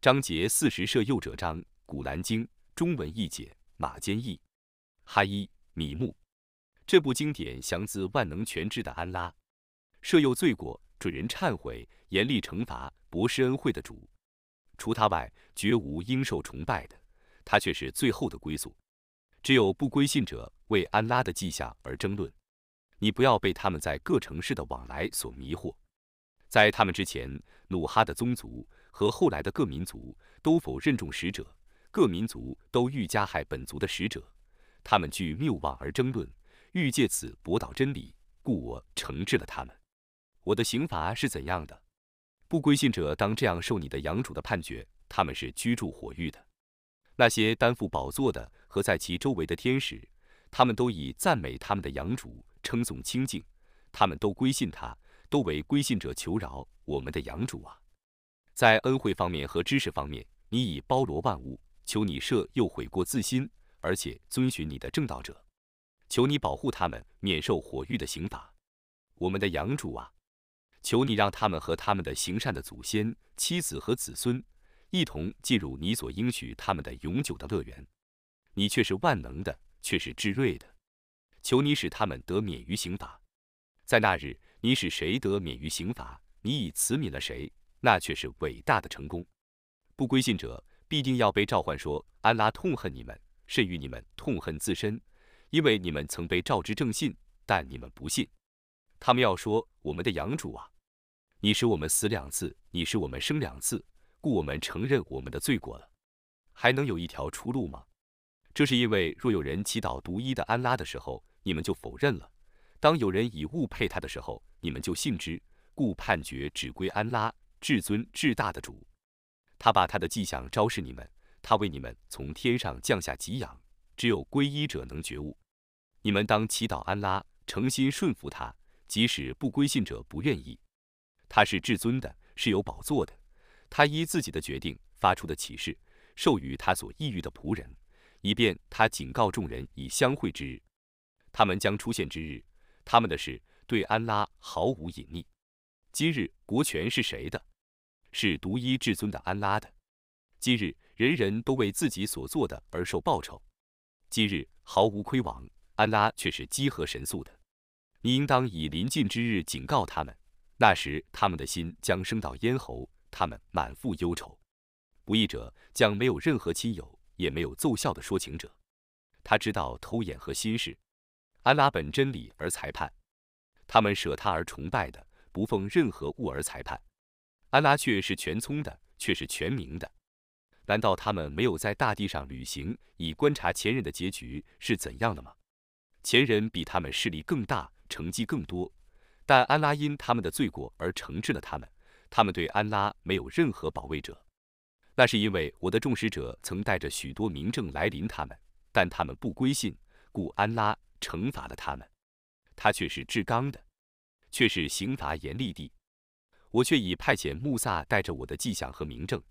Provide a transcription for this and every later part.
章节四十摄诱者章，古兰经中文译解，马坚译，哈伊米木。这部经典详自万能全知的安拉，摄诱罪过，准人忏悔，严厉惩罚，博施恩惠的主。除他外，绝无应受崇拜的，他却是最后的归宿。只有不归信者为安拉的迹象而争论。你不要被他们在各城市的往来所迷惑。在他们之前，努哈的宗族。和后来的各民族都否认众使者，各民族都欲加害本族的使者，他们据谬妄而争论，欲借此驳倒真理，故我惩治了他们。我的刑罚是怎样的？不归信者当这样受你的养主的判决，他们是居住火狱的。那些担负宝座的和在其周围的天使，他们都以赞美他们的养主，称颂清净，他们都归信他，都为归信者求饶。我们的养主啊！在恩惠方面和知识方面，你已包罗万物。求你赦又悔过自新，而且遵循你的正道者。求你保护他们免受火狱的刑罚。我们的养主啊，求你让他们和他们的行善的祖先、妻子和子孙一同进入你所应许他们的永久的乐园。你却是万能的，却是至睿的。求你使他们得免于刑罚。在那日，你使谁得免于刑罚？你以慈悯了谁？那却是伟大的成功。不归信者必定要被召唤说：“安拉痛恨你们，甚于你们痛恨自身，因为你们曾被召之正信，但你们不信。”他们要说：“我们的养主啊，你使我们死两次，你使我们生两次，故我们承认我们的罪过了。还能有一条出路吗？这是因为，若有人祈祷独一的安拉的时候，你们就否认了；当有人以物配他的时候，你们就信之。故判决只归安拉。至尊至大的主，他把他的迹象昭示你们，他为你们从天上降下给养，只有皈依者能觉悟。你们当祈祷安拉，诚心顺服他，即使不归信者不愿意。他是至尊的，是有宝座的。他依自己的决定发出的启示，授予他所抑郁的仆人，以便他警告众人以相会之日。他们将出现之日，他们的事对安拉毫无隐匿。今日国权是谁的？是独一至尊的安拉的。今日人人都为自己所做的而受报酬。今日毫无亏枉，安拉却是积和神速的。你应当以临近之日警告他们，那时他们的心将升到咽喉，他们满腹忧愁。不义者将没有任何亲友，也没有奏效的说情者。他知道偷眼和心事。安拉本真理而裁判，他们舍他而崇拜的，不奉任何物而裁判。安拉却是全聪的，却是全明的。难道他们没有在大地上旅行，以观察前人的结局是怎样的吗？前人比他们势力更大，成绩更多，但安拉因他们的罪过而惩治了他们。他们对安拉没有任何保卫者，那是因为我的众使者曾带着许多明证来临他们，但他们不归信，故安拉惩罚了他们。他却是至刚的，却是刑罚严厉的。我却已派遣穆萨带着我的迹象和明证，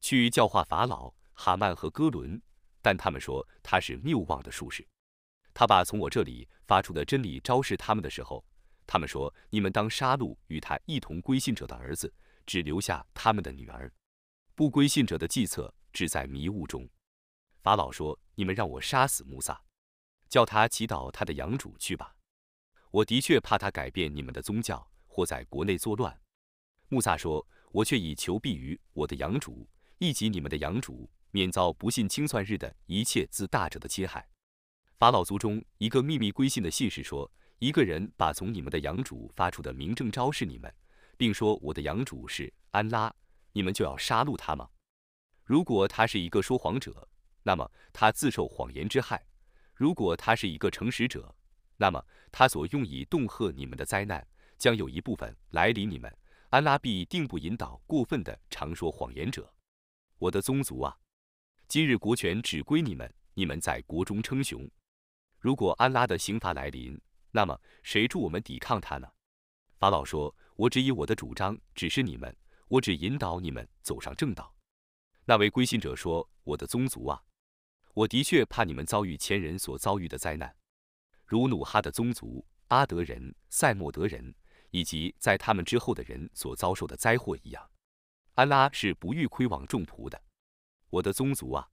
去教化法老、哈曼和哥伦，但他们说他是谬妄的术士。他把从我这里发出的真理昭示他们的时候，他们说：“你们当杀戮与他一同归信者的儿子，只留下他们的女儿。不归信者的计策只在迷雾中。”法老说：“你们让我杀死穆萨，叫他祈祷他的养主去吧。我的确怕他改变你们的宗教，或在国内作乱。”穆萨说：“我却已求庇于我的养主，以及你们的养主，免遭不信清算日的一切自大者的侵害。”法老族中一个秘密归信的信士说：“一个人把从你们的养主发出的明证昭示你们，并说我的养主是安拉，你们就要杀戮他吗？如果他是一个说谎者，那么他自受谎言之害；如果他是一个诚实者，那么他所用以恫吓你们的灾难，将有一部分来临你们。”安拉必定不引导过分的常说谎言者。我的宗族啊，今日国权只归你们，你们在国中称雄。如果安拉的刑罚来临，那么谁助我们抵抗他呢？法老说：“我只以我的主张指示你们，我只引导你们走上正道。”那位归信者说：“我的宗族啊，我的确怕你们遭遇前人所遭遇的灾难，如努哈的宗族、阿德人、赛莫德人。”以及在他们之后的人所遭受的灾祸一样，安拉是不欲亏枉众仆的。我的宗族啊，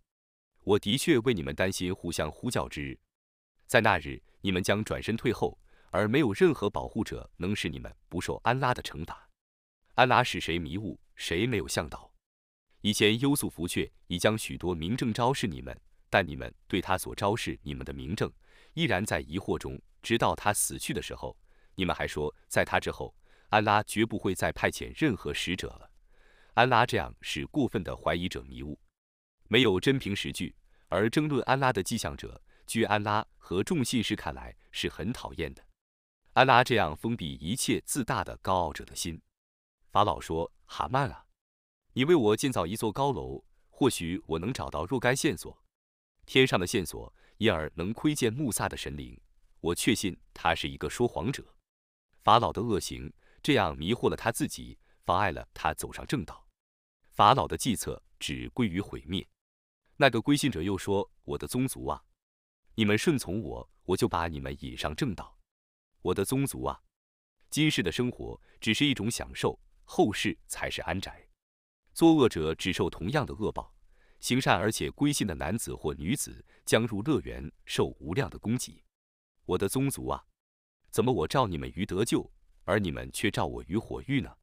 我的确为你们担心互相呼叫之日，在那日你们将转身退后，而没有任何保护者能使你们不受安拉的惩罚。安拉使谁迷雾，谁没有向导。以前优素福却已将许多明证昭示你们，但你们对他所昭示你们的明证，依然在疑惑中，直到他死去的时候，你们还说在他之后，安拉绝不会再派遣任何使者了。安拉这样使过分的怀疑者迷雾，没有真凭实据，而争论安拉的迹象者，据安拉和众信士看来是很讨厌的。安拉这样封闭一切自大的高傲者的心。法老说：“哈曼啊。”你为我建造一座高楼，或许我能找到若干线索，天上的线索，因而能窥见穆萨的神灵。我确信他是一个说谎者。法老的恶行这样迷惑了他自己，妨碍了他走上正道。法老的计策只归于毁灭。那个归信者又说：“我的宗族啊，你们顺从我，我就把你们引上正道。我的宗族啊，今世的生活只是一种享受，后世才是安宅。”作恶者只受同样的恶报，行善而且归信的男子或女子将入乐园，受无量的供给。我的宗族啊，怎么我召你们于得救，而你们却召我于火狱呢？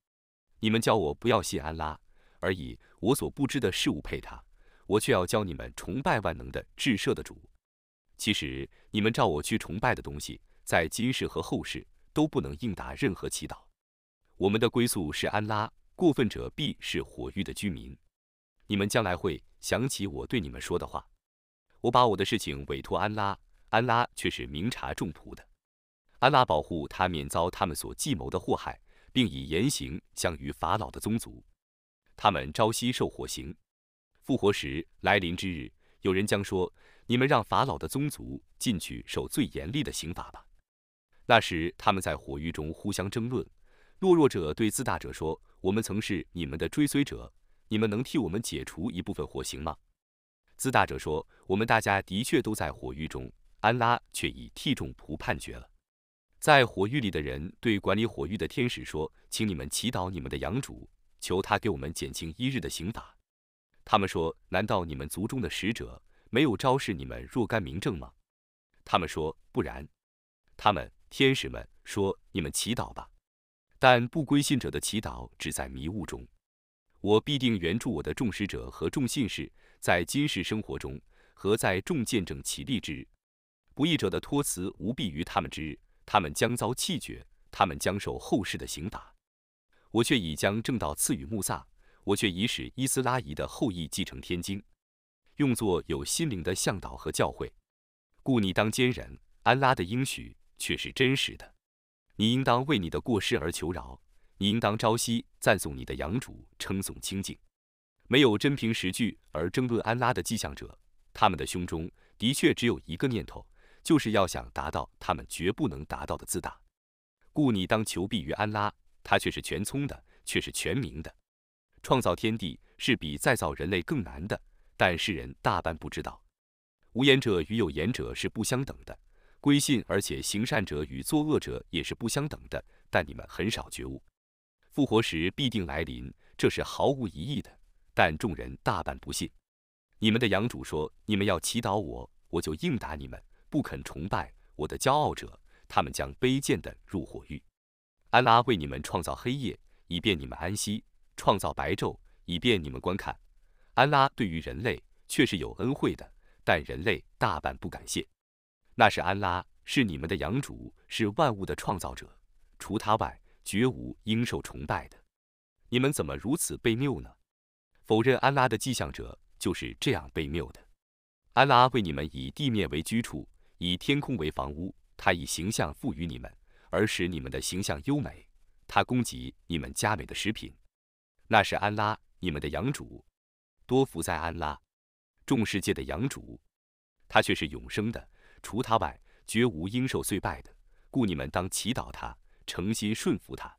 你们叫我不要信安拉，而以我所不知的事物配他，我却要教你们崇拜万能的至赦的主。其实你们召我去崇拜的东西，在今世和后世都不能应答任何祈祷。我们的归宿是安拉。过分者必是火狱的居民，你们将来会想起我对你们说的话。我把我的事情委托安拉，安拉却是明察众仆的。安拉保护他免遭他们所计谋的祸害，并以严刑相于法老的宗族。他们朝夕受火刑，复活时来临之日，有人将说：“你们让法老的宗族进去受最严厉的刑罚吧。”那时他们在火狱中互相争论，懦弱者对自大者说。我们曾是你们的追随者，你们能替我们解除一部分火刑吗？自大者说：“我们大家的确都在火狱中，安拉却已替众仆判决了。”在火狱里的人对管理火狱的天使说：“请你们祈祷你们的养主，求他给我们减轻一日的刑罚。”他们说：“难道你们族中的使者没有昭示你们若干明证吗？”他们说：“不然。”他们天使们说：“你们祈祷吧。”但不归信者的祈祷只在迷雾中，我必定援助我的众使者和众信士，在今世生活中和在众见证其利之日，不义者的托辞无必于他们之日，他们将遭弃绝，他们将受后世的刑罚。我却已将正道赐予穆萨，我却已使伊斯拉仪的后裔继承天经，用作有心灵的向导和教诲，故你当坚忍，安拉的应许却是真实的。你应当为你的过失而求饶，你应当朝夕赞颂你的养主，称颂清净。没有真凭实据而争论安拉的迹象者，他们的胸中的确只有一个念头，就是要想达到他们绝不能达到的自大。故你当求庇于安拉，他却是全聪的，却是全明的。创造天地是比再造人类更难的，但世人大半不知道。无言者与有言者是不相等的。归信而且行善者与作恶者也是不相等的，但你们很少觉悟。复活时必定来临，这是毫无疑义的，但众人大半不信。你们的养主说：“你们要祈祷我，我就应答你们；不肯崇拜我的骄傲者，他们将卑贱的入火狱。”安拉为你们创造黑夜，以便你们安息；创造白昼，以便你们观看。安拉对于人类却是有恩惠的，但人类大半不感谢。那是安拉，是你们的养主，是万物的创造者，除他外，绝无应受崇拜的。你们怎么如此被谬呢？否认安拉的迹象者就是这样被谬的。安拉为你们以地面为居处，以天空为房屋，他以形象赋予你们，而使你们的形象优美。他供给你们佳美的食品。那是安拉，你们的养主，多福在安拉，众世界的养主，他却是永生的。除他外，绝无应受遂拜的，故你们当祈祷他，诚心顺服他。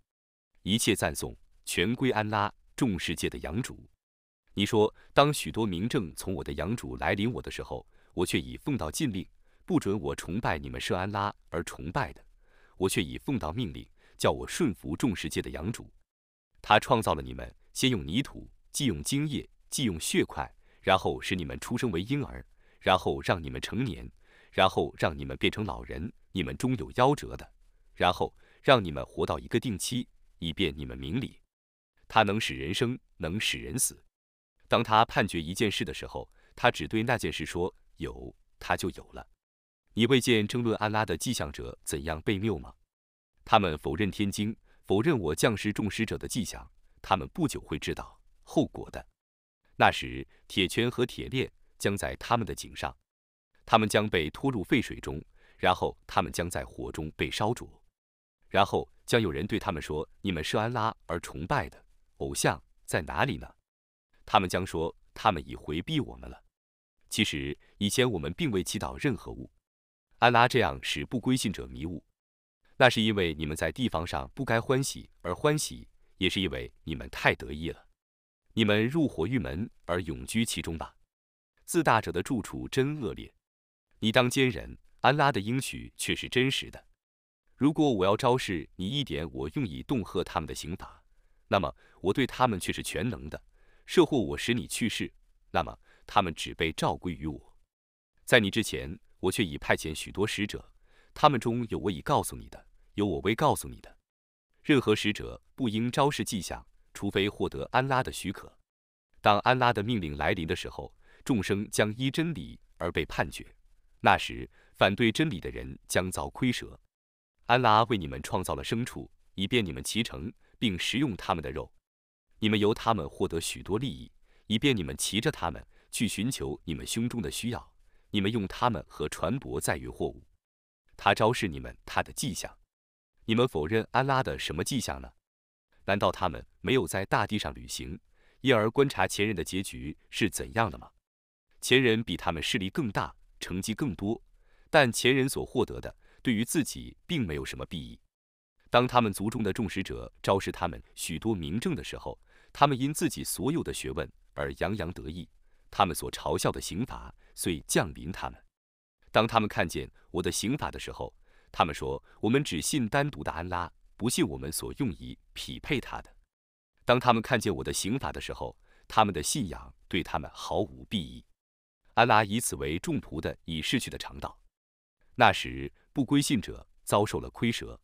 一切赞颂全归安拉，众世界的养主。你说，当许多明证从我的养主来临我的时候，我却已奉到禁令，不准我崇拜你们设安拉而崇拜的；我却已奉到命令，叫我顺服众世界的养主。他创造了你们，先用泥土，既用精液，既用血块，然后使你们出生为婴儿，然后让你们成年，然后让你们变成老人，你们终有夭折的，然后让你们活到一个定期，以便你们明理。他能使人生，能使人死。当他判决一件事的时候，他只对那件事说有，他就有了。你未见争论安拉的迹象者怎样被谬吗？他们否认天经，否认我降世众使者的迹象。他们不久会知道后果的。那时，铁拳和铁链将在他们的颈上，他们将被拖入沸水中，然后他们将在火中被烧灼，然后将有人对他们说：“你们是安拉而崇拜的偶像在哪里呢？”他们将说：“他们已回避我们了。”其实以前我们并未祈祷任何物。安拉这样使不归信者迷雾，那是因为你们在地方上不该欢喜而欢喜，也是因为你们太得意了。你们入火狱门而永居其中吧。自大者的住处真恶劣。你当坚忍，安拉的应许却是真实的。如果我要昭示你一点我用以恫吓他们的刑罚，那么我对他们却是全能的。设或我使你去世，那么他们只被召归于我。在你之前，我却已派遣许多使者，他们中有我已告诉你的，有我未告诉你的。任何使者不应昭示迹象，除非获得安拉的许可。当安拉的命令来临的时候，众生将依真理而被判决。那时，反对真理的人将遭亏折。安拉为你们创造了牲畜，以便你们骑乘并食用他们的肉。你们由他们获得许多利益，以便你们骑着他们去寻求你们胸中的需要。你们用他们和船舶载运货物。他昭示你们他的迹象。你们否认安拉的什么迹象呢？难道他们没有在大地上旅行，因而观察前人的结局是怎样的吗？前人比他们势力更大，成绩更多，但前人所获得的对于自己并没有什么裨益。当他们族中的众使者昭示他们许多明证的时候，他们因自己所有的学问而洋洋得意，他们所嘲笑的刑罚遂降临他们。当他们看见我的刑法的时候，他们说：“我们只信单独的安拉，不信我们所用以匹配他的。”当他们看见我的刑法的时候，他们的信仰对他们毫无裨益。安拉以此为众仆的已逝去的常道。那时不归信者遭受了亏折。